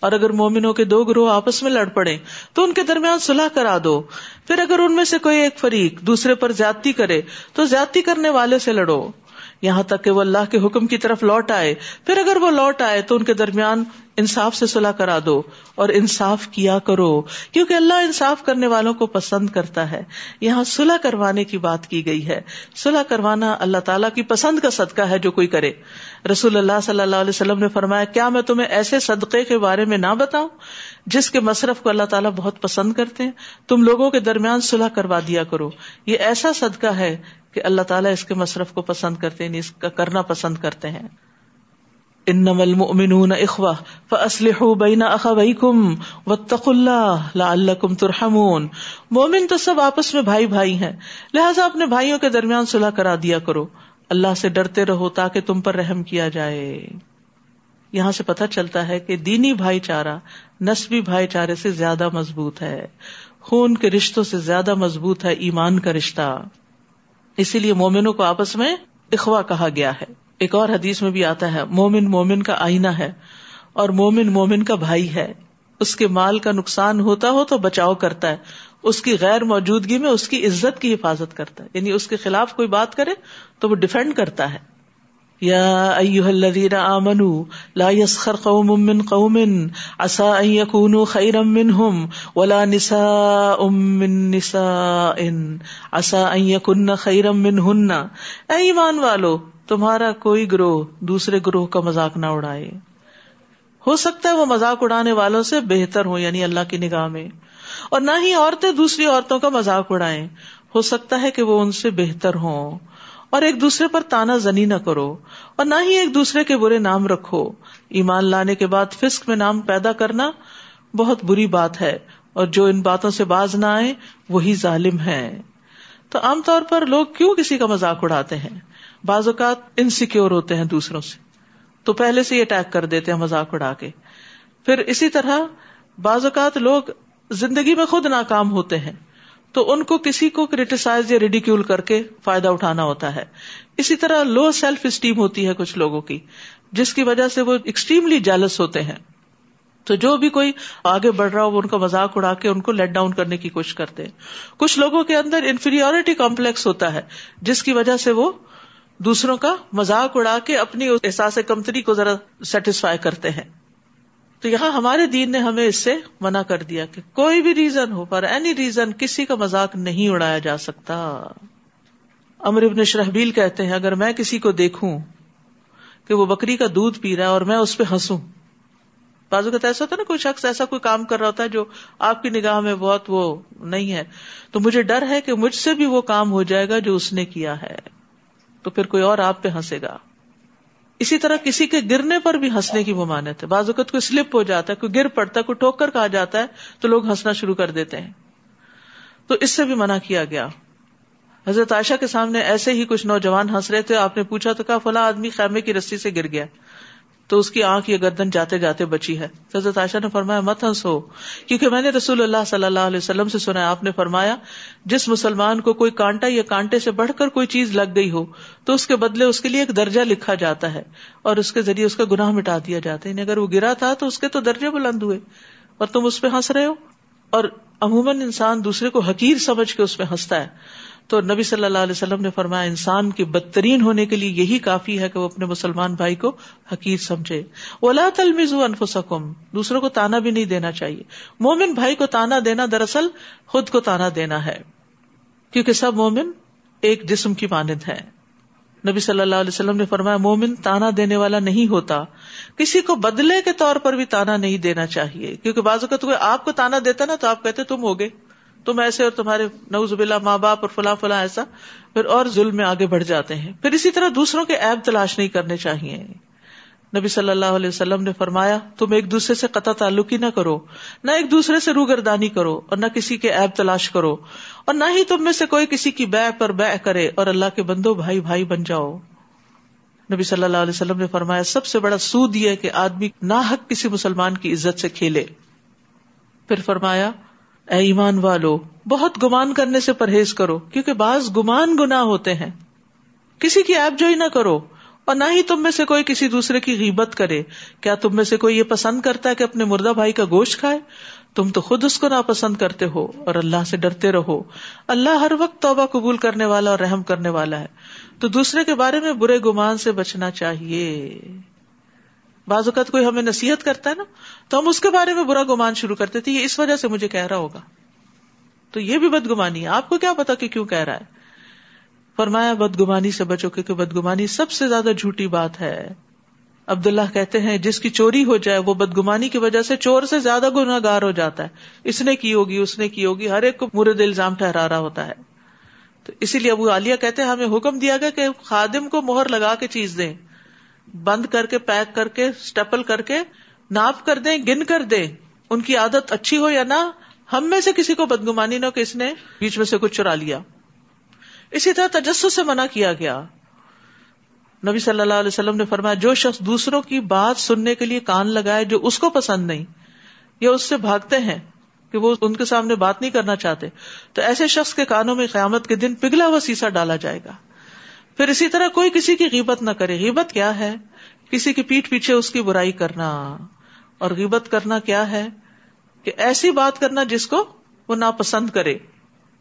اور اگر مومنوں کے دو گروہ آپس میں لڑ پڑے تو ان کے درمیان صلاح کرا دو۔ پھر اگر ان میں سے کوئی ایک فریق دوسرے پر زیادتی کرے تو زیادتی کرنے والے سے لڑو۔ یہاں تک کہ وہ اللہ کے حکم کی طرف لوٹ آئے۔ پھر اگر وہ لوٹ آئے تو ان کے درمیان انصاف سے صلاح کرا دو اور انصاف کیا کرو، کیونکہ اللہ انصاف کرنے والوں کو پسند کرتا ہے۔ یہاں صلاح کروانے کی بات کی گئی ہے۔ صلاح کروانا اللہ تعالیٰ کی پسند کا صدقہ ہے جو کوئی کرے۔ رسول اللہ صلی اللہ علیہ وسلم نے فرمایا، کیا میں تمہیں ایسے صدقے کے بارے میں نہ بتاؤں جس کے مصرف کو اللہ تعالیٰ بہت پسند کرتے ہیں؟ تم لوگوں کے درمیان صلاح کروا دیا کرو۔ یہ ایسا صدقہ ہے کہ اللہ تعالیٰ اس کے مصرف کو پسند کرتے ہیں، اس کا کرنا پسند کرتے ہیں۔ انما المؤمنون اخوہ فاصلحوا بین اخویکم واتقوا اللہ لعلکم ترحمون۔ مومن تو سب آپس میں بھائی بھائی ہیں، لہٰذا اپنے بھائیوں کے درمیان صلح کرا دیا کرو۔ اللہ سے ڈرتے رہو تاکہ تم پر رحم کیا جائے۔ یہاں سے پتہ چلتا ہے کہ دینی بھائی چارہ نسبی بھائی چارے سے زیادہ مضبوط ہے۔ خون کے رشتوں سے زیادہ مضبوط ہے ایمان کا رشتہ۔ اسی لیے مومنوں کو آپس میں اخوا کہا گیا ہے۔ ایک اور حدیث میں بھی آتا ہے، مومن مومن کا آئینہ ہے اور مومن مومن کا بھائی ہے۔ اس کے مال کا نقصان ہوتا ہو تو بچاؤ کرتا ہے۔ اس کی غیر موجودگی میں اس کی عزت کی حفاظت کرتا ہے۔ یعنی اس کے خلاف کوئی بات کرے تو وہ ڈیفینڈ کرتا ہے۔ یا الذین آمنوا لا يسخر قوم من قوم عسى ان يكونوا خيرا منهم ولا نساء من نساء عسى ان يكن خيرا منهن اے ایمان والو، تمہارا کوئی گروہ دوسرے گروہ کا مذاق نہ اڑائے۔ ہو سکتا ہے وہ مذاق اڑانے والوں سے بہتر ہو یعنی اللہ کی نگاہ میں۔ اور نہ ہی عورتیں دوسری عورتوں کا مذاق اڑائیں۔ ہو سکتا ہے کہ وہ ان سے بہتر ہوں۔ اور ایک دوسرے پر تانا زنی نہ کرو اور نہ ہی ایک دوسرے کے برے نام رکھو۔ ایمان لانے کے بعد فسق میں نام پیدا کرنا بہت بری بات ہے اور جو ان باتوں سے باز نہ آئے وہی ظالم ہے تو عام طور پر لوگ کیوں کسی کا مذاق اڑاتے ہیں؟ بعض اوقات انسیکیور ہوتے ہیں دوسروں سے۔ تو پہلے سے ہی اٹیک کر دیتے ہیں مذاق اڑا کے۔ پھر اسی طرح بعض اوقات لوگ زندگی میں خود ناکام ہوتے ہیں۔ تو ان کو کسی کو کریٹیسائز یا ریڈیکیول کر کے فائدہ اٹھانا ہوتا ہے۔ اسی طرح لو سیلف اسٹیم ہوتی ہے کچھ لوگوں کی، جس کی وجہ سے وہ ایکسٹریملی جیلس ہوتے ہیں۔ تو جو بھی کوئی آگے بڑھ رہا ہو، وہ ان کا مذاق اڑا کے ان کو لیٹ ڈاؤن کرنے کی کوشش کرتے ہیں۔ کچھ لوگوں کے اندر انفیریٹی کمپلیکس ہوتا ہے، جس کی وجہ سے وہ دوسروں کا مذاق اڑا کے اپنی احساس کمتری کو ذرا سیٹسفائی کرتے ہیں۔ تو یہاں ہمارے دین نے ہمیں اس سے منع کر دیا کہ کوئی بھی ریزن ہو، پر اینی ریزن کسی کا مذاق نہیں اڑایا جا سکتا۔ امر ابن شرحبیل کہتے ہیں، اگر میں کسی کو دیکھوں کہ وہ بکری کا دودھ پی رہا ہے اور میں اس پہ ہنسوں۔ بازو کا ایسا ہوتا ہے نا، کوئی شخص ایسا کوئی کام کر رہا ہوتا ہے جو آپ کی نگاہ میں بہت وہ نہیں ہے۔ تو مجھے ڈر ہے کہ مجھ سے بھی وہ کام ہو جائے گا جو اس نے کیا ہے۔ تو پھر کوئی اور آپ پہ ہنسے گا۔ اسی طرح کسی کے گرنے پر بھی ہنسنے کی ممانت ہے۔ بعض اوقات کوئی سلپ ہو جاتا ہے، کوئی گر پڑتا ہے، کوئی ٹوک کر کہا جاتا ہے، تو لوگ ہنسنا شروع کر دیتے ہیں۔ تو اس سے بھی منع کیا گیا۔ حضرت عائشہ کے سامنے ایسے ہی کچھ نوجوان ہنس رہے تھے، آپ نے پوچھا تو کہا، فلاں آدمی خیمے کی رسی سے گر گیا۔ تو اس کی آنکھ یا گردن جاتے جاتے بچی ہے۔ حضرت عائشہ نے فرمایا، مت ہنس ہو کیونکہ میں نے رسول اللہ صلی اللہ علیہ وسلم سے سنا آپ نے فرمایا، جس مسلمان کو کوئی کانٹا یا کانٹے سے بڑھ کر کوئی چیز لگ گئی ہو، تو اس کے بدلے اس کے لیے ایک درجہ لکھا جاتا ہے اور اس کے ذریعے اس کا گناہ مٹا دیا جاتا ہے۔ یعنی اگر وہ گرا تھا تو اس کے تو درجے بلند ہوئے، اور تم اس پہ ہنس رہے ہو۔ اور عموماً انسان دوسرے کو حقیر سمجھ کے اس پہ ہنستا ہے۔ تو نبی صلی اللہ علیہ وسلم نے فرمایا، انسان کے بدترین ہونے کے لیے یہی کافی ہے کہ وہ اپنے مسلمان بھائی کو حقیر سمجھے۔ اولا تلمز انفسکم دوسروں کو تانا بھی نہیں دینا چاہیے۔ مومن بھائی کو تانا دینا دراصل خود کو تانا دینا ہے، کیونکہ سب مومن ایک جسم کی مانند ہے نبی صلی اللہ علیہ وسلم نے فرمایا، مومن تانا دینے والا نہیں ہوتا۔ کسی کو بدلے کے طور پر بھی تانا نہیں دینا چاہیے، کیونکہ بازو کا تو آپ کو تانا دیتا نا تو آپ کہتے تم ہوگے۔ تم ایسے اور تمہارے نوز بلا ماں باپ اور فلاں فلاں ایسا، پھر اور ظلم میں آگے بڑھ جاتے ہیں۔ پھر اسی طرح دوسروں کے ایب تلاش نہیں کرنے چاہیے۔ نبی صلی اللہ علیہ وسلم نے فرمایا، تم ایک دوسرے سے قطع تعلق ہی نہ کرو، نہ ایک دوسرے سے روگردانی کرو اور نہ کسی کے ایب تلاش کرو اور نہ ہی تم میں سے کوئی کسی کی بے پر بے کرے اور اللہ کے بندو بھائی بھائی بن جاؤ۔ نبی صلی اللہ علیہ وسلم نے فرمایا، سب سے بڑا سود یہ کہ آدمی نہ حق کسی مسلمان کی عزت سے کھیلے۔ پھر فرمایا اے ایمان والو، بہت گمان کرنے سے پرہیز کرو، کیونکہ بعض گمان گنا ہوتے ہیں۔ کسی کی ایپ جو ہی نہ کرو، اور نہ ہی تم میں سے کوئی کسی دوسرے کی غیبت کرے۔ کیا تم میں سے کوئی یہ پسند کرتا ہے کہ اپنے مردہ بھائی کا گوشت کھائے؟ تم تو خود اس کو ناپسند کرتے ہو، اور اللہ سے ڈرتے رہو۔ اللہ ہر وقت توبہ قبول کرنے والا اور رحم کرنے والا ہے۔ تو دوسرے کے بارے میں برے گمان سے بچنا چاہیے۔ بعض اوقات کوئی ہمیں نصیحت کرتا ہے نا، تو ہم اس کے بارے میں برا گمان شروع کرتے تھے یہ اس وجہ سے مجھے کہہ رہا ہوگا۔ تو یہ بھی بدگمانی ہے۔ آپ کو کیا پتا کہ کیوں کہہ رہا ہے؟ فرمایا، بدگمانی سے بچو، کیونکہ بدگمانی سب سے زیادہ جھوٹی بات ہے۔ عبد اللہ کہتے ہیں، جس کی چوری ہو جائے، وہ بدگمانی کی وجہ سے چور سے زیادہ گناہ گار ہو جاتا ہے۔ اس نے کی ہوگی، اس نے کی ہوگی، ہر ایک کو مرد الزام ٹھہرا رہا ہوتا ہے۔ تو اسی لیے ابو عالیہ کہتے ہیں، ہمیں حکم دیا گیا کہ خادم کو مہر لگا کے چیز دیں۔ بند کر کے پیک کر کے اسٹیپل کر کے ناپ کر دیں، گن کر دیں۔ ان کی عادت اچھی ہو یا نہ، ہم میں سے کسی کو بدگمانی نہ کہ اس نے بیچ میں سے کچھ چرا لیا۔ اسی طرح تجسس سے منع کیا گیا۔ نبی صلی اللہ علیہ وسلم نے فرمایا، جو شخص دوسروں کی بات سننے کے لیے کان لگائے جو اس کو پسند نہیں، یا اس سے بھاگتے ہیں کہ وہ ان کے سامنے بات نہیں کرنا چاہتے، تو ایسے شخص کے کانوں میں قیامت کے دن پگھلا ہوا سیسا ڈالا جائے گا۔ پھر اسی طرح کوئی کسی کی غیبت نہ کرے غیبت کیا ہے کسی کی پیٹ پیچھے اس کی برائی کرنا اور غیبت کرنا کیا ہے کہ ایسی بات کرنا جس کو وہ ناپسند کرے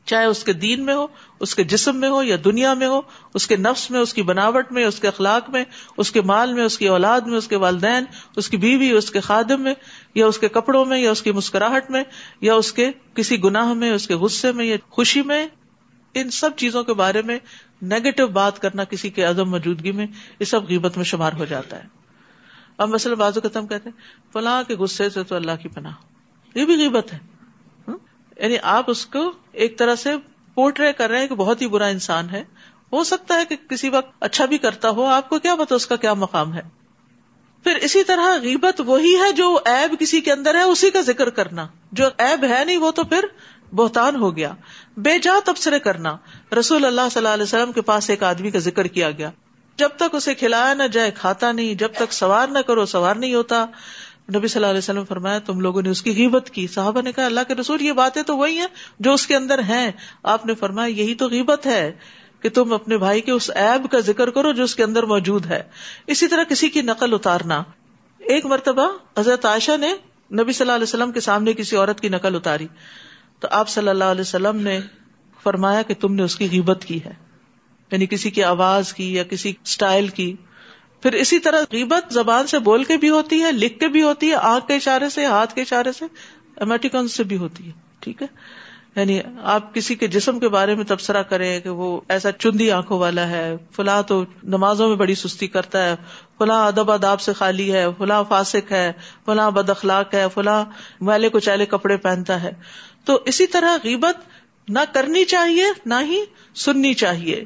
چاہے اس کے دین میں ہو اس کے جسم میں ہو یا دنیا میں ہو اس کے نفس میں اس کی بناوٹ میں اس کے اخلاق میں اس کے مال میں اس کی اولاد میں اس کے والدین اس کی بیوی اس کے خادم میں یا اس کے کپڑوں میں یا اس کی مسکراہٹ میں یا اس کے کسی گناہ میں اس کے غصے میں یا خوشی میں ان سب چیزوں کے بارے میں نیگیٹو بات کرنا کسی کے عدم موجودگی میں یہ سب غیبت میں شمار ہو جاتا ہے۔ اب مثلا بازو ختم کہتے ہیں، فلاں کے غصے سے تو اللہ کی پناہ۔ یہ بھی غیبت ہے۔ یعنی آپ اس کو ایک طرح سے پورٹرے کر رہے ہیں کہ بہت ہی برا انسان ہے۔ ہو سکتا ہے کہ کسی وقت اچھا بھی کرتا ہو، آپ کو کیا پتا اس کا کیا مقام ہے۔ پھر اسی طرح غیبت وہی ہے جو ایب کسی کے اندر ہے، اسی کا ذکر کرنا۔ جو ایب ہے نہیں، وہ تو پھر بہتان ہو گیا۔ بے جا تبصرے کرنا۔ رسول اللہ صلی اللہ علیہ وسلم کے پاس ایک آدمی کا ذکر کیا گیا۔ جب تک اسے کھلایا نہ جائے، کھاتا نہیں، جب تک سوار نہ کرو، سوار نہیں ہوتا۔ نبی صلی اللہ علیہ وسلم فرمایا، تم لوگوں نے اس کی غیبت کی۔ صحابہ نے کہا، اللہ کے رسول، یہ باتیں تو وہی ہیں جو اس کے اندر ہیں۔ آپ نے فرمایا، یہی تو غیبت ہے کہ تم اپنے بھائی کے اس ایب کا ذکر کرو جو اس کے اندر موجود ہے۔ اسی طرح کسی کی نقل اتارنا۔ ایک مرتبہ حضرت عائشہ نے نبی صلی اللہ علیہ وسلم کے سامنے کسی عورت کی نقل اتاری۔ تو آپ صلی اللہ علیہ وسلم نے فرمایا کہ تم نے اس کی غیبت کی ہے یعنی کسی کی آواز کی یا کسی اسٹائل کی۔ پھر اسی طرح غیبت زبان سے بول کے بھی ہوتی ہے، لکھ کے بھی ہوتی ہے، آنکھ کے اشارے سے، ہاتھ کے اشارے سے امیٹیکن سے بھی ہوتی ہے، ٹھیک ہے؟ یعنی آپ کسی کے جسم کے بارے میں تبصرہ کریں کہ وہ ایسا چندی آنکھوں والا ہے، فلاں تو نمازوں میں بڑی سستی کرتا ہے، فلاں ادب اداب سے خالی ہے، فلاں فاسق ہے، فلاں بد اخلاق ہے، فلاں میلے کو چیلے کپڑے پہنتا ہے۔ تو اسی طرح غیبت نہ کرنی چاہیے، نہ ہی سننی چاہیے۔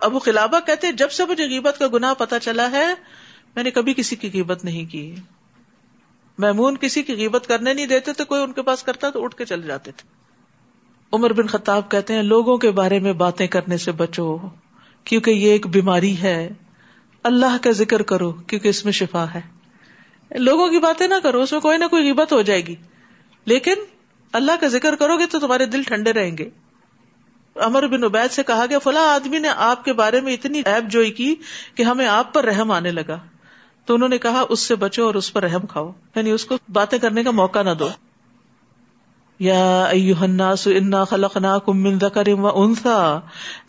ابو خلابہ کہتے، جب سے مجھے غیبت کا گناہ پتا چلا ہے، میں نے کبھی کسی کی غیبت نہیں کی۔ محمون کسی کی غیبت کرنے نہیں دیتے تھے، کوئی ان کے پاس کرتا تو اٹھ کے چلے جاتے تھے۔ عمر بن خطاب کہتے ہیں، لوگوں کے بارے میں باتیں کرنے سے بچو، کیونکہ یہ ایک بیماری ہے۔ اللہ کا ذکر کرو، کیونکہ اس میں شفا ہے۔ لوگوں کی باتیں نہ کرو، اس میں کوئی نہ کوئی غیبت ہو جائے گی۔ لیکن اللہ کا ذکر کرو گے تو تمہارے دل ٹھنڈے رہیں گے۔ امر بن عبید سے کہا گیا، فلاں آدمی نے آپ کے بارے میں اتنی ایپ جوئی کی کہ ہمیں آپ پر رحم آنے لگا۔ تو انہوں نے کہا، اس سے بچو اور اس پر رحم کھاؤ۔ یعنی اس کو باتیں کرنے کا موقع نہ دو۔ یا انا خلقناکم من ذکر و انثى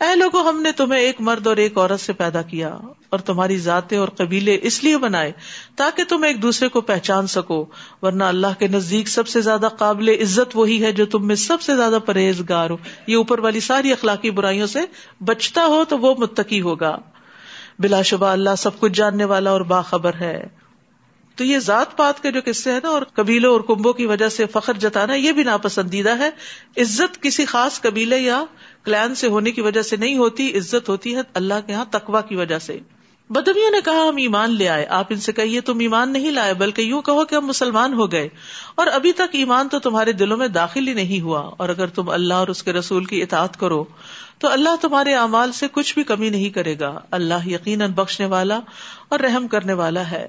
اے لوگوں ہم نے تمہیں ایک مرد اور ایک عورت سے پیدا کیا اور تمہاری ذاتیں اور قبیلے اس لیے بنائے تاکہ تم ایک دوسرے کو پہچان سکو، ورنہ اللہ کے نزدیک سب سے زیادہ قابل عزت وہی ہے جو تم میں سب سے زیادہ پرہیزگار ہو۔ یہ اوپر والی ساری اخلاقی برائیوں سے بچتا ہو تو وہ متقی ہوگا۔ بلا شبہ اللہ سب کچھ جاننے والا اور باخبر ہے۔ تو یہ ذات پات کے جو قصے ہیں نا، اور قبیلوں اور کنبوں کی وجہ سے فخر جتانا، یہ بھی ناپسندیدہ ہے۔ عزت کسی خاص قبیلے یا کلین سے ہونے کی وجہ سے نہیں ہوتی، عزت ہوتی ہے اللہ کے یہاں تقوا کی وجہ سے۔ بدمیوں نے کہا، ہم ایمان لے آئے۔ آپ ان سے کہیے، تم ایمان نہیں لائے، بلکہ یوں کہو کہ ہم مسلمان ہو گئے۔ اور ابھی تک ایمان تو تمہارے دلوں میں داخل ہی نہیں ہوا۔ اور اگر تم اللہ اور اس کے رسول کی اطاعت کرو تو اللہ تمہارے اعمال سے کچھ بھی کمی نہیں کرے گا۔ اللہ یقیناً بخشنے والا اور رحم کرنے والا ہے۔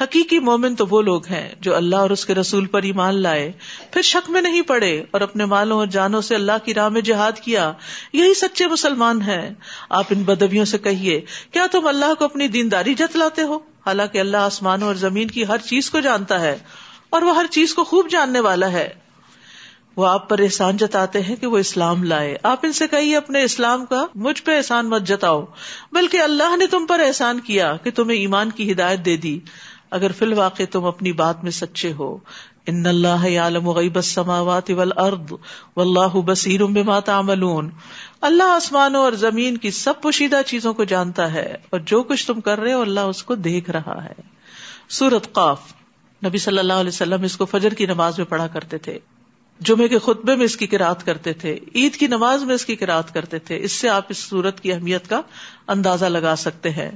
حقیقی مومن تو وہ لوگ ہیں جو اللہ اور اس کے رسول پر ایمان لائے، پھر شک میں نہیں پڑے اور اپنے مالوں اور جانوں سے اللہ کی راہ میں جہاد کیا۔ یہی سچے مسلمان ہیں۔ آپ ان بدبیوں سے کہیے، کیا تم اللہ کو اپنی دینداری جتلاتے ہو؟ حالانکہ اللہ آسمانوں اور زمین کی ہر چیز کو جانتا ہے اور وہ ہر چیز کو خوب جاننے والا ہے۔ وہ آپ پر احسان جتاتے ہیں کہ وہ اسلام لائے۔ آپ ان سے کہیے اپنے اسلام کا، مجھ پہ احسان مت جتاؤ، بلکہ اللہ نے تم پر احسان کیا کہ تمہیں ایمان کی ہدایت دے دی۔ اگر فی الواقع تم اپنی بات میں سچے ہو، ان اللہ عالم غیب السماوات والارض واللہ بصیر بما تعملون۔ اللہ آسمانوں اور زمین کی سب پوشیدہ چیزوں کو جانتا ہے اور جو کچھ تم کر رہے ہو اللہ اس کو دیکھ رہا ہے۔ سورت قاف، نبی صلی اللہ علیہ وسلم اس کو فجر کی نماز میں پڑھا کرتے تھے۔ جمعے کے خطبے میں اس کی قرآد کرتے تھے، عید کی نماز میں اس کی قرآد کرتے تھے، اس سے آپ اس صورت کی اہمیت کا اندازہ لگا سکتے ہیں۔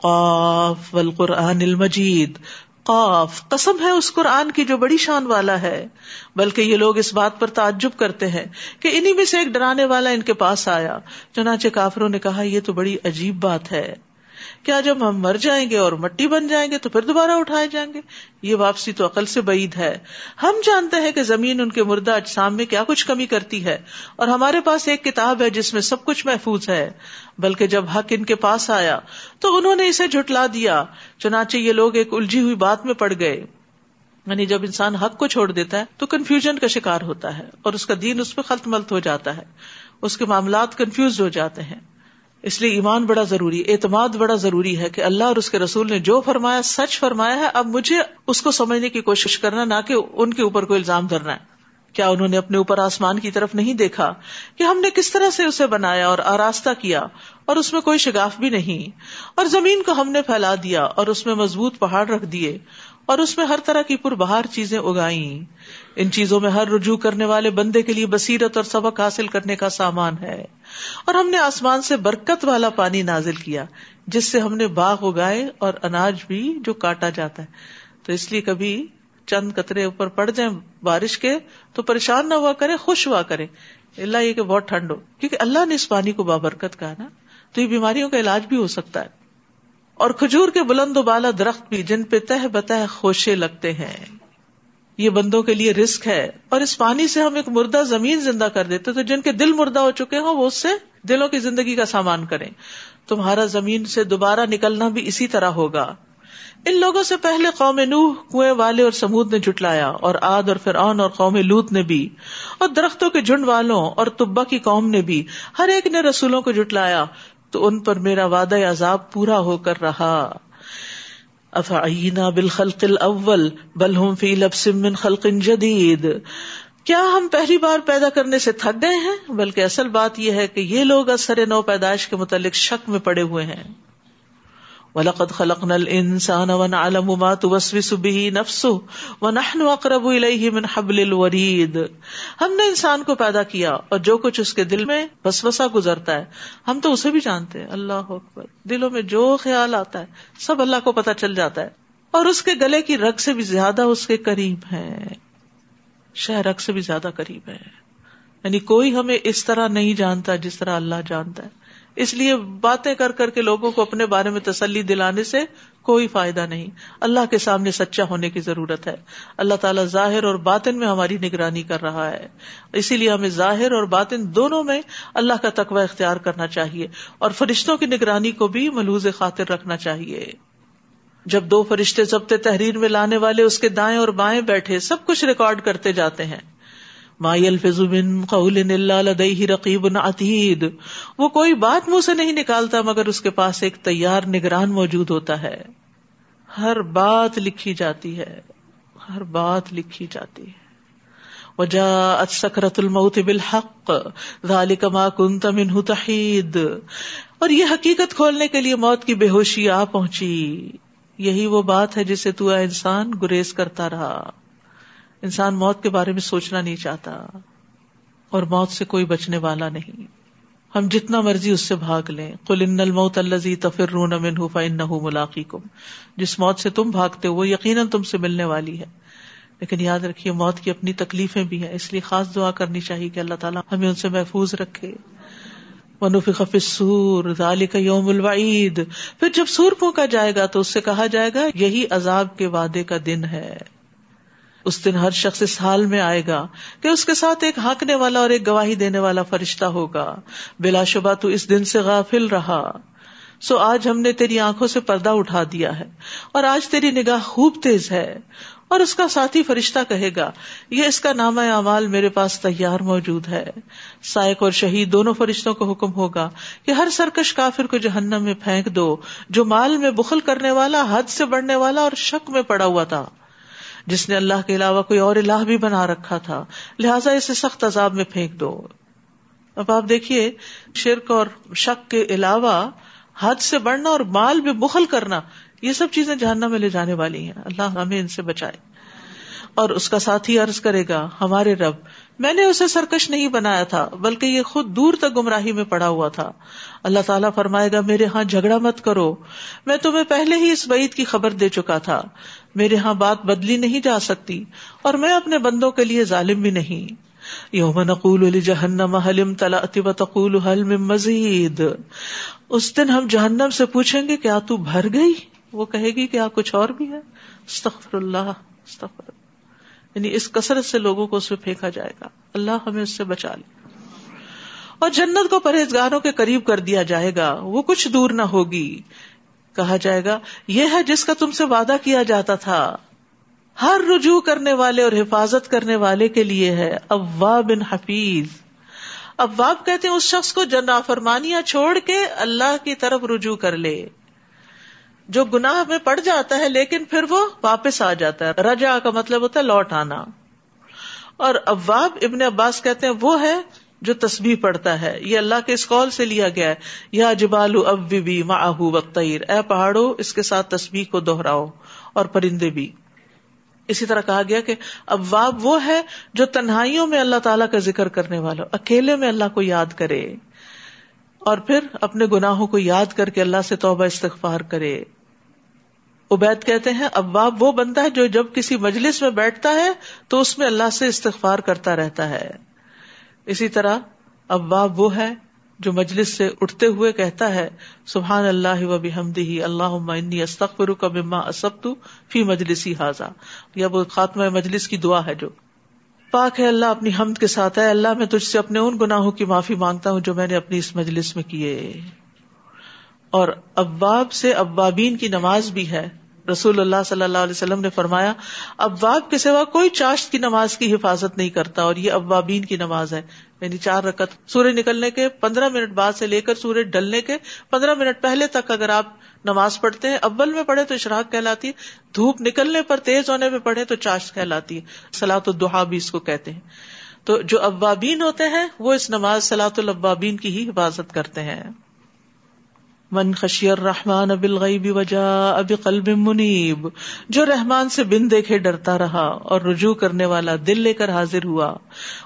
قاف والقرآن المجید۔ قاف قسم ہے اس قرآن کی جو بڑی شان والا ہے، بلکہ یہ لوگ اس بات پر تعجب کرتے ہیں کہ انہیں میں سے ایک ڈرانے والا ان کے پاس آیا۔ چنانچہ کافروں نے کہا، یہ تو بڑی عجیب بات ہے۔ کیا جب ہم مر جائیں گے اور مٹی بن جائیں گے تو پھر دوبارہ اٹھائے جائیں گے؟ یہ واپسی تو عقل سے بعید ہے۔ ہم جانتے ہیں کہ زمین ان کے مردہ اجسام میں کیا کچھ کمی کرتی ہے اور ہمارے پاس ایک کتاب ہے جس میں سب کچھ محفوظ ہے۔ بلکہ جب حق ان کے پاس آیا تو انہوں نے اسے جھٹلا دیا۔ چنانچہ یہ لوگ ایک الجھی ہوئی بات میں پڑ گئے۔ یعنی جب انسان حق کو چھوڑ دیتا ہے تو کنفیوژن کا شکار ہوتا ہے اور اس کا دین اس پہ خلط ملت ہو جاتا ہے۔ اس کے معاملات کنفیوز ہو جاتے ہیں۔ اس لیے ایمان بڑا ضروری اعتماد بڑا ضروری ہے کہ اللہ اور اس کے رسول نے جو فرمایا سچ فرمایا ہے، اب مجھے اس کو سمجھنے کی کوشش کرنا نہ کہ ان کے اوپر کوئی الزام دھرنا ہے۔ کیا انہوں نے اپنے اوپر آسمان کی طرف نہیں دیکھا کہ ہم نے کس طرح سے اسے بنایا اور آراستہ کیا اور اس میں کوئی شگاف بھی نہیں؟ اور زمین کو ہم نے پھیلا دیا اور اس میں مضبوط پہاڑ رکھ دیے اور اس میں ہر طرح کی پر بہار چیزیں اگائی ان چیزوں میں ہر رجوع کرنے والے بندے کے لیے بصیرت اور سبق حاصل کرنے کا سامان ہے۔ اور ہم نے آسمان سے برکت والا پانی نازل کیا، جس سے ہم نے باغ اگائے اور اناج بھی جو کاٹا جاتا ہے۔ تو اس لیے کبھی چند قطرے اوپر پڑ جائیں بارش کے، تو پریشان نہ ہوا کرے خوش ہوا کرے اللہ یہ کہ بہت ٹھنڈ ہو، کیونکہ اللہ نے اس پانی کو بابرکت کہا نا۔ تو یہ بیماریوں کا علاج بھی ہو سکتا ہے۔ اور کھجور کے بلند و بالا درخت بھی جن پہ تہ بتہ خوشے لگتے ہیں۔ یہ بندوں کے لیے رسک ہے اور اس پانی سے ہم ایک مردہ زمین زندہ کر دیتے تو جن کے دل مردہ ہو چکے ہوں وہ اس سے دلوں کی زندگی کا سامان کریں۔ تمہارا زمین سے دوبارہ نکلنا بھی اسی طرح ہوگا۔ ان لوگوں سے پہلے قوم نوح، کنویں والے اور سمود نے جٹلایا اور آد اور فرعون اور قوم لوت نے بھی اور درختوں کے جھنڈ والوں اور تبا کی قوم نے بھی۔ ہر ایک نے رسولوں کو جٹلایا تو ان پر میرا وعدہ عذاب پورا ہو کر رہا۔ افعینا بالخلق الاول، بل هم فی لبس من خلق جدید۔ کیا ہم پہلی بار پیدا کرنے سے تھک گئے ہیں؟ بلکہ اصل بات یہ ہے کہ یہ لوگ اثر نو پیدائش کے متعلق شک میں پڑے ہوئے ہیں۔ وَلَقَدْ خَلَقْنَا الْإِنسَانَ وَنَعْلَمُ مَا تُوَسْوِسُ بِهِ نَفْسُهُ وَنَحْنُ أَقْرَبُ إِلَيْهِ مِنْ حَبْلِ الْوَرِيدِ ہم نے انسان کو پیدا کیا اور جو کچھ اس کے دل میں بسوسا گزرتا ہے، ہم تو اسے بھی جانتے ہیں۔ اللہ اکبر۔ دلوں میں جو خیال آتا ہے، سب اللہ کو پتا چل جاتا ہے۔ اور اس کے گلے کی رگ سے بھی زیادہ اس کے قریب ہے۔ شہ رگ سے بھی زیادہ قریب ہے۔ یعنی کوئی ہمیں اس طرح نہیں جانتا جس طرح اللہ جانتا ہے۔ اس لیے باتیں کر کر کے لوگوں کو اپنے بارے میں تسلی دلانے سے کوئی فائدہ نہیں۔ اللہ کے سامنے سچا ہونے کی ضرورت ہے۔ اللہ تعالیٰ ظاہر اور باطن میں ہماری نگرانی کر رہا ہے۔ اسی لیے ہمیں ظاہر اور باطن دونوں میں اللہ کا تقوی اختیار کرنا چاہیے اور فرشتوں کی نگرانی کو بھی ملوز خاطر رکھنا چاہیے۔ جب دو فرشتے ضبط تحریر میں لانے والے اس کے دائیں اور بائیں بیٹھے، سب کچھ ریکارڈ کرتے جاتے ہیں۔ مایل فضوبن قول لدیہ رقیب عتید وہ کوئی بات منہ سے نہیں نکالتا مگر اس کے پاس ایک تیار نگران موجود ہوتا ہے۔ ہر بات لکھی جاتی ہے۔ ہر بات لکھی جاتی ہے۔ وجا سکرت الموت بالحق۔ ذالک ما کنت منہ تحید۔ اور یہ حقیقت کھولنے کے لیے موت کی بے ہوشی آ پہنچی۔ یہی وہ بات ہے جسے تو انسان گریز کرتا رہا۔ انسان موت کے بارے میں سوچنا نہیں چاہتا اور موت سے کوئی بچنے والا نہیں۔ ہم جتنا مرضی اس سے بھاگ لیں۔ کل ان الموت الزی تفر رون امن فن کم جس موت سے تم بھاگتے ہو، وہ یقیناً تم سے ملنے والی ہے۔ لیکن یاد رکھیے، موت کی اپنی تکلیفیں بھی ہیں۔ اس لیے خاص دعا کرنی چاہیے کہ اللہ تعالیٰ ہمیں ان سے محفوظ رکھے۔ منفی سور ذالی یوم الوعید۔ پھر جب سور پھونکا جائے گا تو اس سے کہا جائے گا، یہی عذاب کے وعدے کا دن ہے۔ اس دن ہر شخص اس حال میں آئے گا کہ اس کے ساتھ ایک ہانکنے والا اور ایک گواہی دینے والا فرشتہ ہوگا۔ بلا شبہ تو اس دن سے غافل رہا۔ سو آج ہم نے تیری آنکھوں سے پردہ اٹھا دیا ہے اور آج تیری نگاہ خوب تیز ہے اور اس کا ساتھی فرشتہ کہے گا، یہ اس کا نام اعمال میرے پاس تیار موجود ہے۔ سائق اور شہید دونوں فرشتوں کو حکم ہوگا کہ ہر سرکش کافر کو جہنم میں پھینک دو، جو مال میں بخل کرنے والا، حد سے بڑھنے والا اور شک میں پڑا ہوا تھا۔ جس نے اللہ کے علاوہ کوئی اور الہ بھی بنا رکھا تھا، لہٰذا اسے سخت عذاب میں پھینک دو۔ اب آپ دیکھیے، شرک اور شک کے علاوہ حد سے بڑھنا اور مال میں بخل کرنا، یہ سب چیزیں جہنم میں لے جانے والی ہیں۔ اللہ ہمیں ان سے بچائے۔ اور اس کا ساتھی عرض کرے گا، ہمارے رب، میں نے اسے سرکش نہیں بنایا تھا، بلکہ یہ خود دور تک گمراہی میں پڑا ہوا تھا۔ اللہ تعالیٰ فرمائے گا، میرے ہاں جھگڑا مت کرو۔ میں تمہیں پہلے ہی اس بعید کی خبر دے چکا تھا۔ میرے ہاں بات بدلی نہیں جا سکتی اور میں اپنے بندوں کے لیے ظالم بھی نہیں۔ یوم نقول علی جہنم حلم تلا تقول حلم مزید۔ اس دن ہم جہنم سے پوچھیں گے، کیا تو بھر گئی؟ وہ کہے گی کہ آپ کچھ اور بھی ہے۔ استغفر اللہ، استغفر یعنی اس کثرت سے لوگوں کو اس میں پھینکا جائے گا۔ اللہ ہمیں اس سے بچا لے۔ اور جنت کو پرہیزگاروں کے قریب کر دیا جائے گا۔ وہ کچھ دور نہ ہوگی۔ کہا جائے گا، یہ ہے جس کا تم سے وعدہ کیا جاتا تھا۔ ہر رجوع کرنے والے اور حفاظت کرنے والے کے لیے ہے۔ ابا بن حفیظ۔ اباب کہتے ہیں، اس شخص کو جنا فرمانیاں چھوڑ کے اللہ کی طرف رجوع کر لے۔ جو گناہ میں پڑ جاتا ہے، لیکن پھر وہ واپس آ جاتا ہے۔ رجا کا مطلب ہوتا ہے لوٹ آنا۔ اور اباب ابن عباس کہتے ہیں، وہ ہے جو تسبیح پڑتا ہے، یہ اللہ کے اس قول سے لیا گیا ہے، یا جبالو اب بھی ماہو وقتیر، اے پہاڑو، اس کے ساتھ تسبیح کو دوہراؤ اور پرندے بھی۔ اسی طرح کہا گیا کہ ابواب وہ ہے جو تنہائیوں میں اللہ تعالیٰ کا ذکر کرنے والا اکیلے میں اللہ کو یاد کرے اور پھر اپنے گناہوں کو یاد کر کے اللہ سے توبہ استغفار کرے۔ عبید کہتے ہیں، ابواب وہ بنتا ہے جو جب کسی مجلس میں بیٹھتا ہے تو اس میں اللہ سے استغفار کرتا رہتا ہے۔ اسی طرح ابواب وہ ہے جو مجلس سے اٹھتے ہوئے کہتا ہے، سبحان اللہ و بحمدہ اللہ انی استغفرک مما اسبت فی مجلسی حاضا یا وہ خاتمہ مجلس کی دعا ہے جو۔ پاک ہے اللہ اپنی حمد کے ساتھ ہے اللہ میں تجھ سے اپنے ان گناہوں کی معافی مانگتا ہوں جو میں نے اپنی اس مجلس میں کیے۔ اور اباب سے ابابین کی نماز بھی ہے۔ رسول اللہ صلی اللہ علیہ وسلم نے فرمایا اباب کے سوا کوئی چاشت کی نماز کی حفاظت نہیں کرتا اور یہ ابابین کی نماز ہے۔ یعنی چار رکت سورج نکلنے کے پندرہ منٹ بعد سے لے کر سورج ڈلنے کے پندرہ منٹ پہلے تک اگر آپ نماز پڑھتے ہیں ابل میں پڑھے تو اشراق کہلاتی ہے، دھوپ نکلنے پر تیز ہونے میں پڑھے تو چاشت کہلاتی ہے۔ سلاۃ الدحا بھی اس کو کہتے ہیں۔ تو جو ابابین ہوتے ہیں، وہ اس نماز سلاۃ الابابین کی ہی حفاظت کرتے ہیں۔ من خشیر رحمان اب وجا اب قلب منیب، جو رحمان سے بن دیکھے ڈرتا رہا اور رجوع کرنے والا دل لے کر حاضر ہوا۔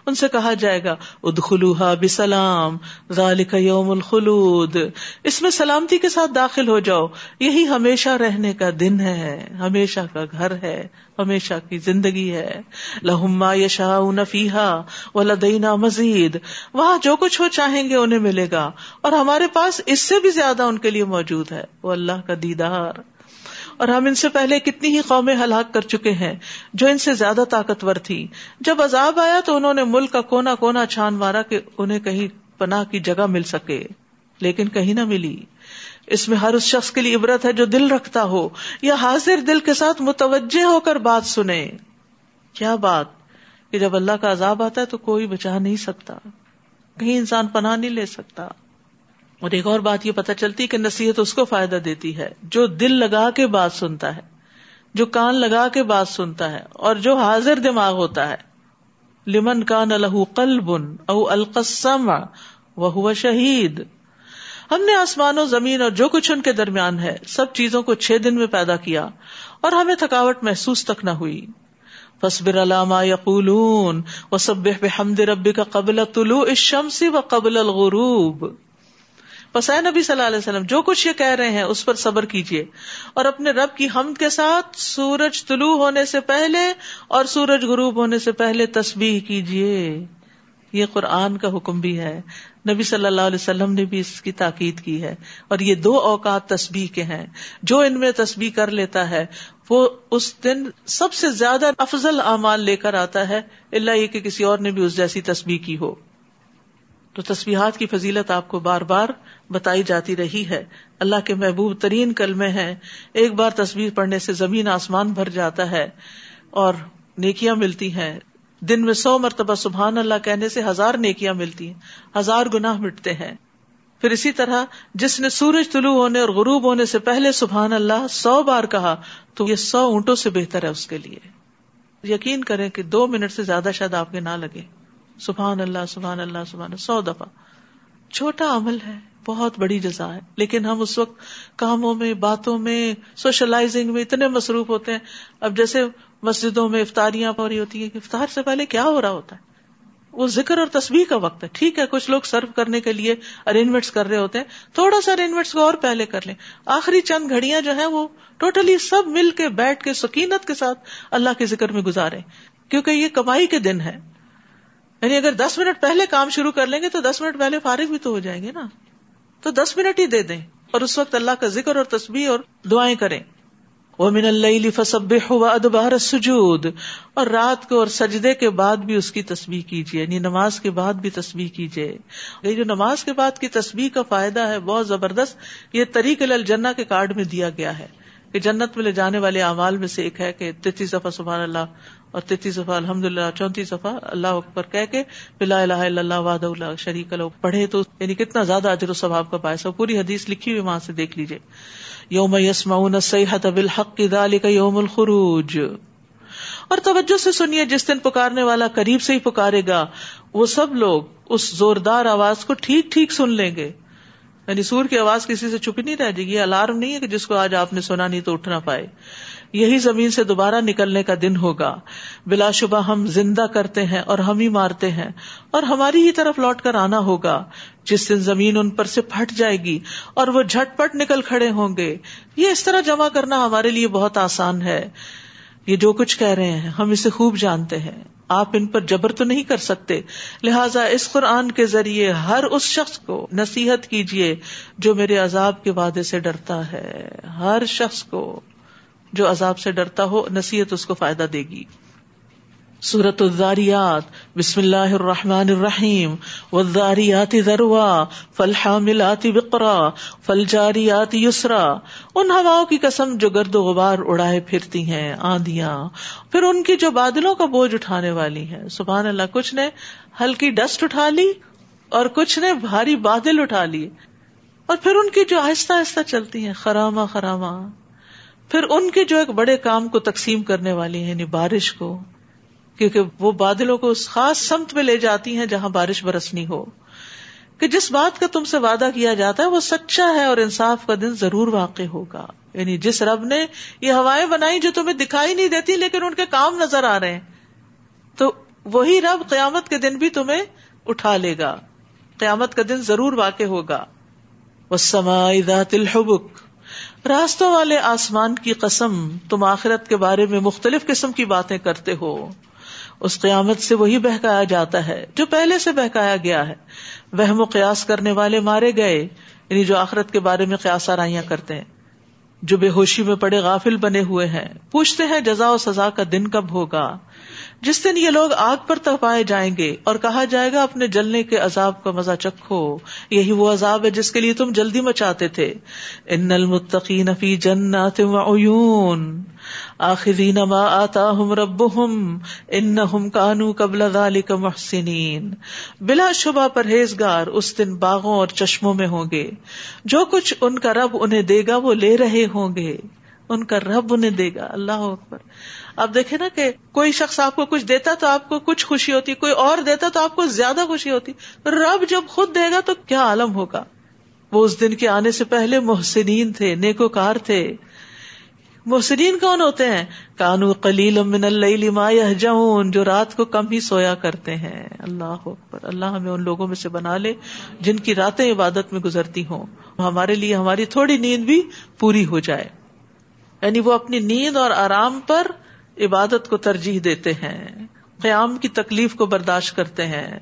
ان سے کہا جائے گا، ادخلوها بسلام، ذالک یوم الخلود۔ اس میں سلامتی کے ساتھ داخل ہو جاؤ۔ یہی ہمیشہ رہنے کا دن ہے، ہمیشہ کا گھر ہے، ہمیشہ کی زندگی ہے۔ لہما یشا نفیحا و لدینا مزید۔ وہاں جو کچھ وہ چاہیں گے انہیں ملے گا۔ اور ہمارے پاس اس سے بھی زیادہ ان کے لیے موجود ہے۔ وہ اللہ کا دیدار۔ اور ہم ان سے پہلے کتنی ہی قومیں ہلاک کر چکے ہیں جو ان سے زیادہ طاقتور تھی جب عذاب آیا تو انہوں نے ملک کا کونا کونا چھان مارا کہ انہیں کہیں پناہ کی جگہ مل سکے، لیکن کہیں نہ ملی۔ اس میں ہر اس شخص کے لیے عبرت ہے جو دل رکھتا ہو یا حاضر دل کے ساتھ متوجہ ہو کر بات سنے۔ کیا بات کہ جب اللہ کا عذاب آتا ہے تو کوئی بچا نہیں سکتا۔ کہیں انسان پناہ نہیں لے سکتا۔ اور ایک اور بات یہ پتہ چلتی کہ نصیحت اس کو فائدہ دیتی ہے، جو دل لگا کے بات سنتا ہے، جو کان لگا کے بات سنتا ہے، اور جو حاضر دماغ ہوتا ہے۔ لمن کان الح قلب او القسم وہ شہید۔ ہم نے آسمان و زمین اور جو کچھ ان کے درمیان ہے، سب چیزوں کو چھ دن میں پیدا کیا اور ہمیں تھکاوٹ محسوس تک نہ ہوئی۔ فصبر علامہ یقولون و سب حمد ربی کا قبل طلوع الشمس و قبل الغروب۔ پس نبی صلی اللہ علیہ وسلم، جو کچھ یہ کہہ رہے ہیں، اس پر صبر کیجیے اور اپنے رب کی حمد کے ساتھ سورج طلوع ہونے سے پہلے اور سورج غروب ہونے سے پہلے تسبیح کیجیے یہ قرآن کا حکم بھی ہے۔ نبی صلی اللہ علیہ وسلم نے بھی اس کی تاکید کی ہے۔ اور یہ دو اوقات تسبیح کے ہیں۔ جو ان میں تسبیح کر لیتا ہے، وہ اس دن سب سے زیادہ افضل اعمال لے کر آتا ہے۔ اللہ یہ کہ کسی اور نے بھی اس جیسی تسبیح کی ہو۔ تو تصویحات کی فضیلت آپ کو بار بار بتائی جاتی رہی ہے۔ اللہ کے محبوب ترین کلمے ہیں۔ ایک بار تصویر پڑھنے سے زمین آسمان بھر جاتا ہے اور نیکیاں ملتی ہیں۔ دن میں سو مرتبہ سبحان اللہ کہنے سے ہزار نیکیاں ملتی ہیں۔ ہزار گناہ مٹتے ہیں۔ پھر اسی طرح جس نے سورج طلوع ہونے اور غروب ہونے سے پہلے سبحان اللہ سو بار کہا تو یہ سو اونٹوں سے بہتر ہے اس کے لیے۔ یقین کریں کہ دو منٹ سے زیادہ شاید آپ کے نہ لگے۔ سبحان اللہ سبحان اللہ سبحان اللہ، سو دفعہ۔ چھوٹا عمل ہے، بہت بڑی جزا ہے۔ لیکن ہم اس وقت کاموں میں، باتوں میں، سوشلائزنگ میں اتنے مصروف ہوتے ہیں۔ اب جیسے مسجدوں میں افطاریاں ہو رہی ہوتی ہیں کہ افطار سے پہلے کیا ہو رہا ہوتا ہے؟ وہ ذکر اور تصویر کا وقت ہے۔ ٹھیک ہے، کچھ لوگ سرو کرنے کے لیے ارینجمنٹس کر رہے ہوتے ہیں۔ تھوڑا سا ارینجمنٹس کو اور پہلے کر لیں۔ آخری چند گھڑیاں جو ہیں وہ ٹوٹلی سب مل کے بیٹھ کے سکینت کے ساتھ اللہ کے ذکر میں گزارے کیونکہ یہ کمائی کے دن ہے یعنی اگر دس منٹ پہلے کام شروع کر لیں گے تو دس منٹ پہلے فارغ بھی تو ہو جائیں گے نا۔ تو دس منٹ ہی دے دیں اور اس وقت اللہ کا ذکر اور تصویر اور دعائیں کریں۔ وہ من اللہ فسب ادبار سجود اور رات کو اور سجدے کے بعد بھی اس کی تصویر کیجیے یعنی نماز کے بعد بھی تصویر کیجیے یہ جو نماز کے بعد کی تصویر کا فائدہ ہے، بہت زبردست، یہ طریق الجنا کے کارڈ میں دیا گیا ہے کہ جنت میں لے جانے والے اعمال میں سے ایک ہے کہ تیتیس دفعہ سبحان اللہ اور تیتیس دفعہ الحمد للہ چونتیس دفعہ اللہ اکبر کہہ کے بلا الہ الا اللہ واد اللہ شریک اللہ پڑھے تو یعنی کتنا زیادہ اجر و ثواب کا باعث ہو پوری حدیث لکھی ہوئی وہاں سے دیکھ لیجیے یوم یسمعون صحت بالحق ذلك یوم الخروج۔ اور توجہ سے سنیے، جس دن پکارنے والا قریب سے ہی پکارے گا، وہ سب لوگ اس زوردار آواز کو ٹھیک ٹھیک سن لیں گے۔ یعنی سور کی آواز کسی سے چپ نہیں رہ جائے گی الارم نہیں ہے کہ جس کو آج آپ نے سنا نہیں تو اٹھ نہ پائے۔ یہی زمین سے دوبارہ نکلنے کا دن ہوگا۔ بلا شبہ ہم زندہ کرتے ہیں اور ہم ہی مارتے ہیں اور ہماری ہی طرف لوٹ کر آنا ہوگا۔ جس دن زمین ان پر سے پھٹ جائے گی اور وہ جھٹ پٹ نکل کھڑے ہوں گے۔ یہ اس طرح جمع کرنا ہمارے لیے بہت آسان ہے۔ یہ جو کچھ کہہ رہے ہیں، ہم اسے خوب جانتے ہیں۔ آپ ان پر جبر تو نہیں کر سکتے۔ لہٰذا اس قرآن کے ذریعے ہر اس شخص کو نصیحت کیجیے جو میرے عذاب کے وعدے سے ڈرتا ہے۔ ہر شخص کو۔ جو عذاب سے ڈرتا ہو، نصیحت اس کو فائدہ دے گی۔ سورت الزاریات بسم اللہ الرحمن الرحیم، والذاریات ذروا، فالحاملات وقرا، فالجاریات یسرا۔ ان ہواؤں کی قسم جو گرد و غبار اڑائے پھرتی ہیں، آندیاں۔ پھر ان کی جو بادلوں کا بوجھ اٹھانے والی ہیں۔ سبحان اللہ، کچھ نے ہلکی ڈسٹ اٹھا لی اور کچھ نے بھاری بادل اٹھا لی اور پھر ان کی جو آہستہ آہستہ چلتی ہیں خراما خراما پھر ان کے جو ایک بڑے کام کو تقسیم کرنے والی ہیں یعنی بارش کو، کیونکہ وہ بادلوں کو اس خاص سمت میں لے جاتی ہیں جہاں بارش برسنی ہو۔ کہ جس بات کا تم سے وعدہ کیا جاتا ہے، وہ سچا ہے اور انصاف کا دن ضرور واقع ہوگا۔ یعنی جس رب نے یہ ہوائیں بنائی جو تمہیں دکھائی نہیں دیتی، لیکن ان کے کام نظر آ رہے ہیں، تو وہی رب قیامت کے دن بھی تمہیں اٹھا لے گا۔ قیامت کا دن ضرور واقع ہوگا۔ وہ سما الحبک راستوں والے آسمان کی قسم تم آخرت کے بارے میں مختلف قسم کی باتیں کرتے ہو۔ اس قیامت سے وہی بہکایا جاتا ہے جو پہلے سے بہکایا گیا ہے۔ وہ قیاس کرنے والے مارے گئے یعنی جو آخرت کے بارے میں قیاس آرائیاں کرتے ہیں۔ جو بے ہوشی میں پڑے غافل بنے ہوئے ہیں۔ پوچھتے ہیں جزا و سزا کا دن کب ہوگا؟ جس دن یہ لوگ آگ پر تپائے جائیں گے اور کہا جائے گا، اپنے جلنے کے عذاب کا مزہ چکھو۔ یہی وہ عذاب ہے جس کے لیے تم جلدی مچاتے تھے۔ ان المتقین فی جنات وعیون آخرین ما آتاہم ربہم انہم کانو قبل ذالک محسنین۔ بلا شبہ پرہیزگار اس دن باغوں اور چشموں میں ہوں گے۔ جو کچھ ان کا رب انہیں دے گا وہ لے رہے ہوں گے۔ ان کا رب انہیں دے گا۔ اللہ اکبر۔ آپ دیکھیں نا کہ کوئی شخص آپ کو کچھ دیتا تو آپ کو کچھ خوشی ہوتی، کوئی اور دیتا تو آپ کو زیادہ خوشی ہوتی۔ رب جب خود دے گا تو کیا عالم ہوگا؟ وہ اس دن کے آنے سے پہلے محسنین تھے نیکو کار تھے۔ محسنین کون ہوتے ہیں؟ کانو کلیل من اللہ ما جاؤن جو رات کو کم ہی سویا کرتے ہیں۔ اللہ اکبر، اللہ ہمیں ان لوگوں میں سے بنا لے جن کی راتیں عبادت میں گزرتی ہوں۔ ہمارے لیے ہماری تھوڑی نیند بھی پوری ہو جائے۔ یعنی وہ اپنی نیند اور آرام پر عبادت کو ترجیح دیتے ہیں، قیام کی تکلیف کو برداشت کرتے ہیں۔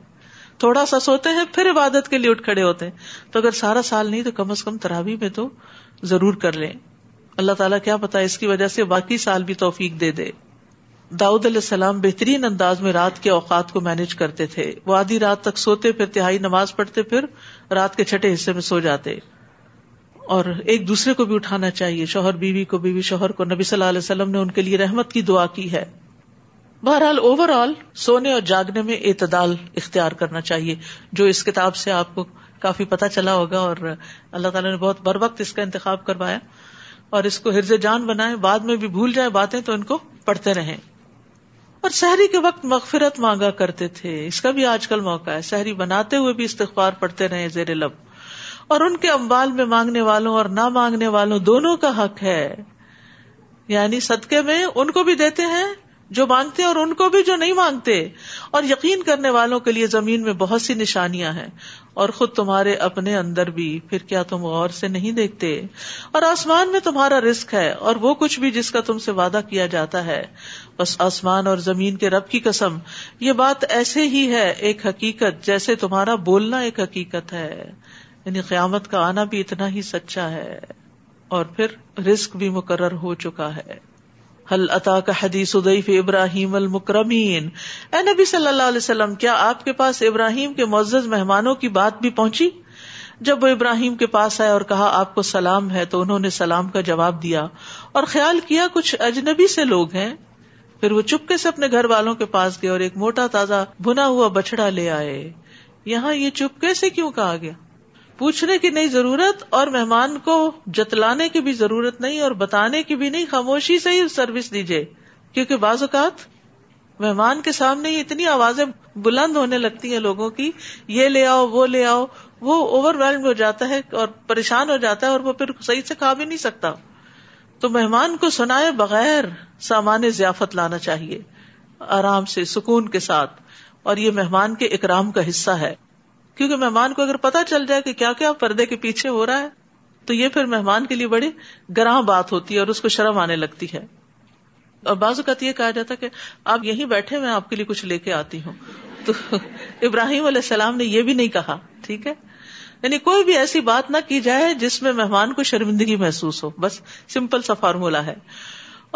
تھوڑا سا سوتے ہیں، پھر عبادت کے لیے اٹھ کھڑے ہوتے ہیں۔ تو اگر سارا سال نہیں تو کم از کم تراوی میں تو ضرور کر لیں۔ اللہ تعالیٰ کیا پتا اس کی وجہ سے باقی سال بھی توفیق دے دے۔ داؤد علیہ السلام بہترین انداز میں رات کے اوقات کو مینج کرتے تھے۔ وہ آدھی رات تک سوتے، پھر تہائی نماز پڑھتے، پھر رات کے چھٹے حصے میں سو جاتے۔ اور ایک دوسرے کو بھی اٹھانا چاہیے۔ شوہر بیوی کو بیوی شوہر کو۔ نبی صلی اللہ علیہ وسلم نے ان کے لیے رحمت کی دعا کی ہے۔ بہرحال اوور آل سونے اور جاگنے میں اعتدال اختیار کرنا چاہیے، جو اس کتاب سے آپ کو کافی پتا چلا ہوگا اور اللہ تعالیٰ نے بہت بر وقت اس کا انتخاب کروایا۔ اور اس کو ہرز جان بنائے بعد میں بھی بھول جائے باتیں تو ان کو پڑھتے رہیں۔ اور سحری کے وقت مغفرت مانگا کرتے تھے۔ اس کا بھی آج کل موقع ہے۔ سحری بناتے ہوئے بھی استغفار پڑھتے رہے زیر لب۔ اور ان کے امبال میں مانگنے والوں اور نہ مانگنے والوں دونوں کا حق ہے۔ یعنی صدقے میں ان کو بھی دیتے ہیں جو مانگتے اور ان کو بھی جو نہیں مانگتے۔ اور یقین کرنے والوں کے لیے زمین میں بہت سی نشانیاں ہیں۔ اور خود تمہارے اپنے اندر بھی پھر کیا تم غور سے نہیں دیکھتے۔ اور آسمان میں تمہارا رسک ہے اور وہ کچھ بھی جس کا تم سے وعدہ کیا جاتا ہے۔ بس آسمان اور زمین کے رب کی قسم، یہ بات ایسے ہی ہے ایک حقیقت جیسے تمہارا بولنا ایک حقیقت ہے۔ یعنی قیامت کا آنا بھی اتنا ہی سچا ہے اور پھر رسک بھی مقرر ہو چکا ہے۔ حل عطا کا حدیث ادیف ابراہیم المکرمین؟ اے نبی صلی اللہ علیہ وسلم، کیا آپ کے پاس ابراہیم کے معزز مہمانوں کی بات بھی پہنچی؟ جب وہ ابراہیم کے پاس آئے اور کہا، آپ کو سلام ہے، تو انہوں نے سلام کا جواب دیا۔ اور خیال کیا، کچھ اجنبی سے لوگ ہیں؟ پھر وہ چپکے سے اپنے گھر والوں کے پاس گئے اور ایک موٹا تازہ بنا ہوا بچڑا لے آئے۔ یہاں یہ چپکے سے کیوں کہا گیا؟ پوچھنے کی نہیں ضرورت اور مہمان کو جتلانے کی بھی ضرورت نہیں اور بتانے کی بھی نہیں، خاموشی سے ہی سروس دیجیے کیونکہ بعض اوقات مہمان کے سامنے ہی اتنی آوازیں بلند ہونے لگتی ہیں لوگوں کی، یہ لے آؤ، وہ لے آؤ، وہ اوور ویلڈ ہو جاتا ہے اور پریشان ہو جاتا ہے اور وہ پھر صحیح سے کھا بھی نہیں سکتا۔ تو مہمان کو سنائے بغیر سامان ضیافت لانا چاہیے، آرام سے، سکون کے ساتھ۔ اور یہ مہمان کے اکرام کا حصہ ہے۔ کیونکہ مہمان کو اگر پتا چل جائے کہ کیا کیا پردے کے پیچھے ہو رہا ہے، تو یہ پھر مہمان کے لیے بڑی گراہ بات ہوتی ہے اور اس کو شرم آنے لگتی ہے۔ اور بعض اوقات یہ کہا جاتا کہ آپ یہیں بیٹھے میں آپ کے لیے کچھ لے کے آتی ہوں۔ تو ابراہیم علیہ السلام نے یہ بھی نہیں کہا، ٹھیک ہے؟ یعنی کوئی بھی ایسی بات نہ کی جائے جس میں مہمان کو شرمندگی محسوس ہو۔ بس سمپل سا فارمولا ہے۔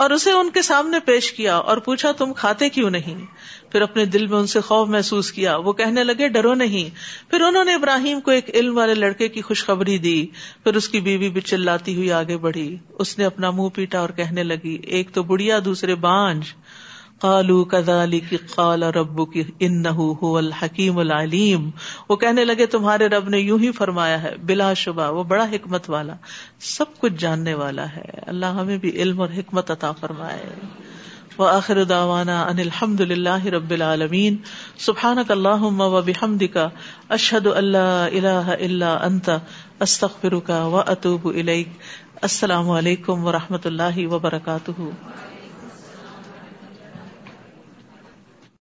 اور اسے ان کے سامنے پیش کیا اور پوچھا، تم کھاتے کیوں نہیں؟ پھر اپنے دل میں ان سے خوف محسوس کیا۔ وہ کہنے لگے، ڈرو نہیں۔ پھر انہوں نے ابراہیم کو ایک علم والے لڑکے کی خوشخبری دی۔ پھر اس کی بیوی بھی چلاتی ہوئی آگے بڑھی۔ اس نے اپنا منہ پیٹا اور کہنے لگی، ایک تو بڑھیا، دوسرے بانج۔ کالو کدالی کی قال ربو کی ان الحکیم العلیم وہ کہنے لگے، تمہارے رب نے یوں ہی فرمایا ہے، بلا شبہ، وہ بڑا حکمت والا، سب کچھ جاننے والا ہے۔ اللہ ہمیں بھی علم اور حکمت عطا فرمائے۔ و آخر داوانا ان الحمد للہ رب العالمین۔ سبحان اللہ و بحمد کا اشد اللہ اللہ اللہ انت استخر کا و اطوب السلام علیکم و رحمۃ اللہ وبرکاتہ۔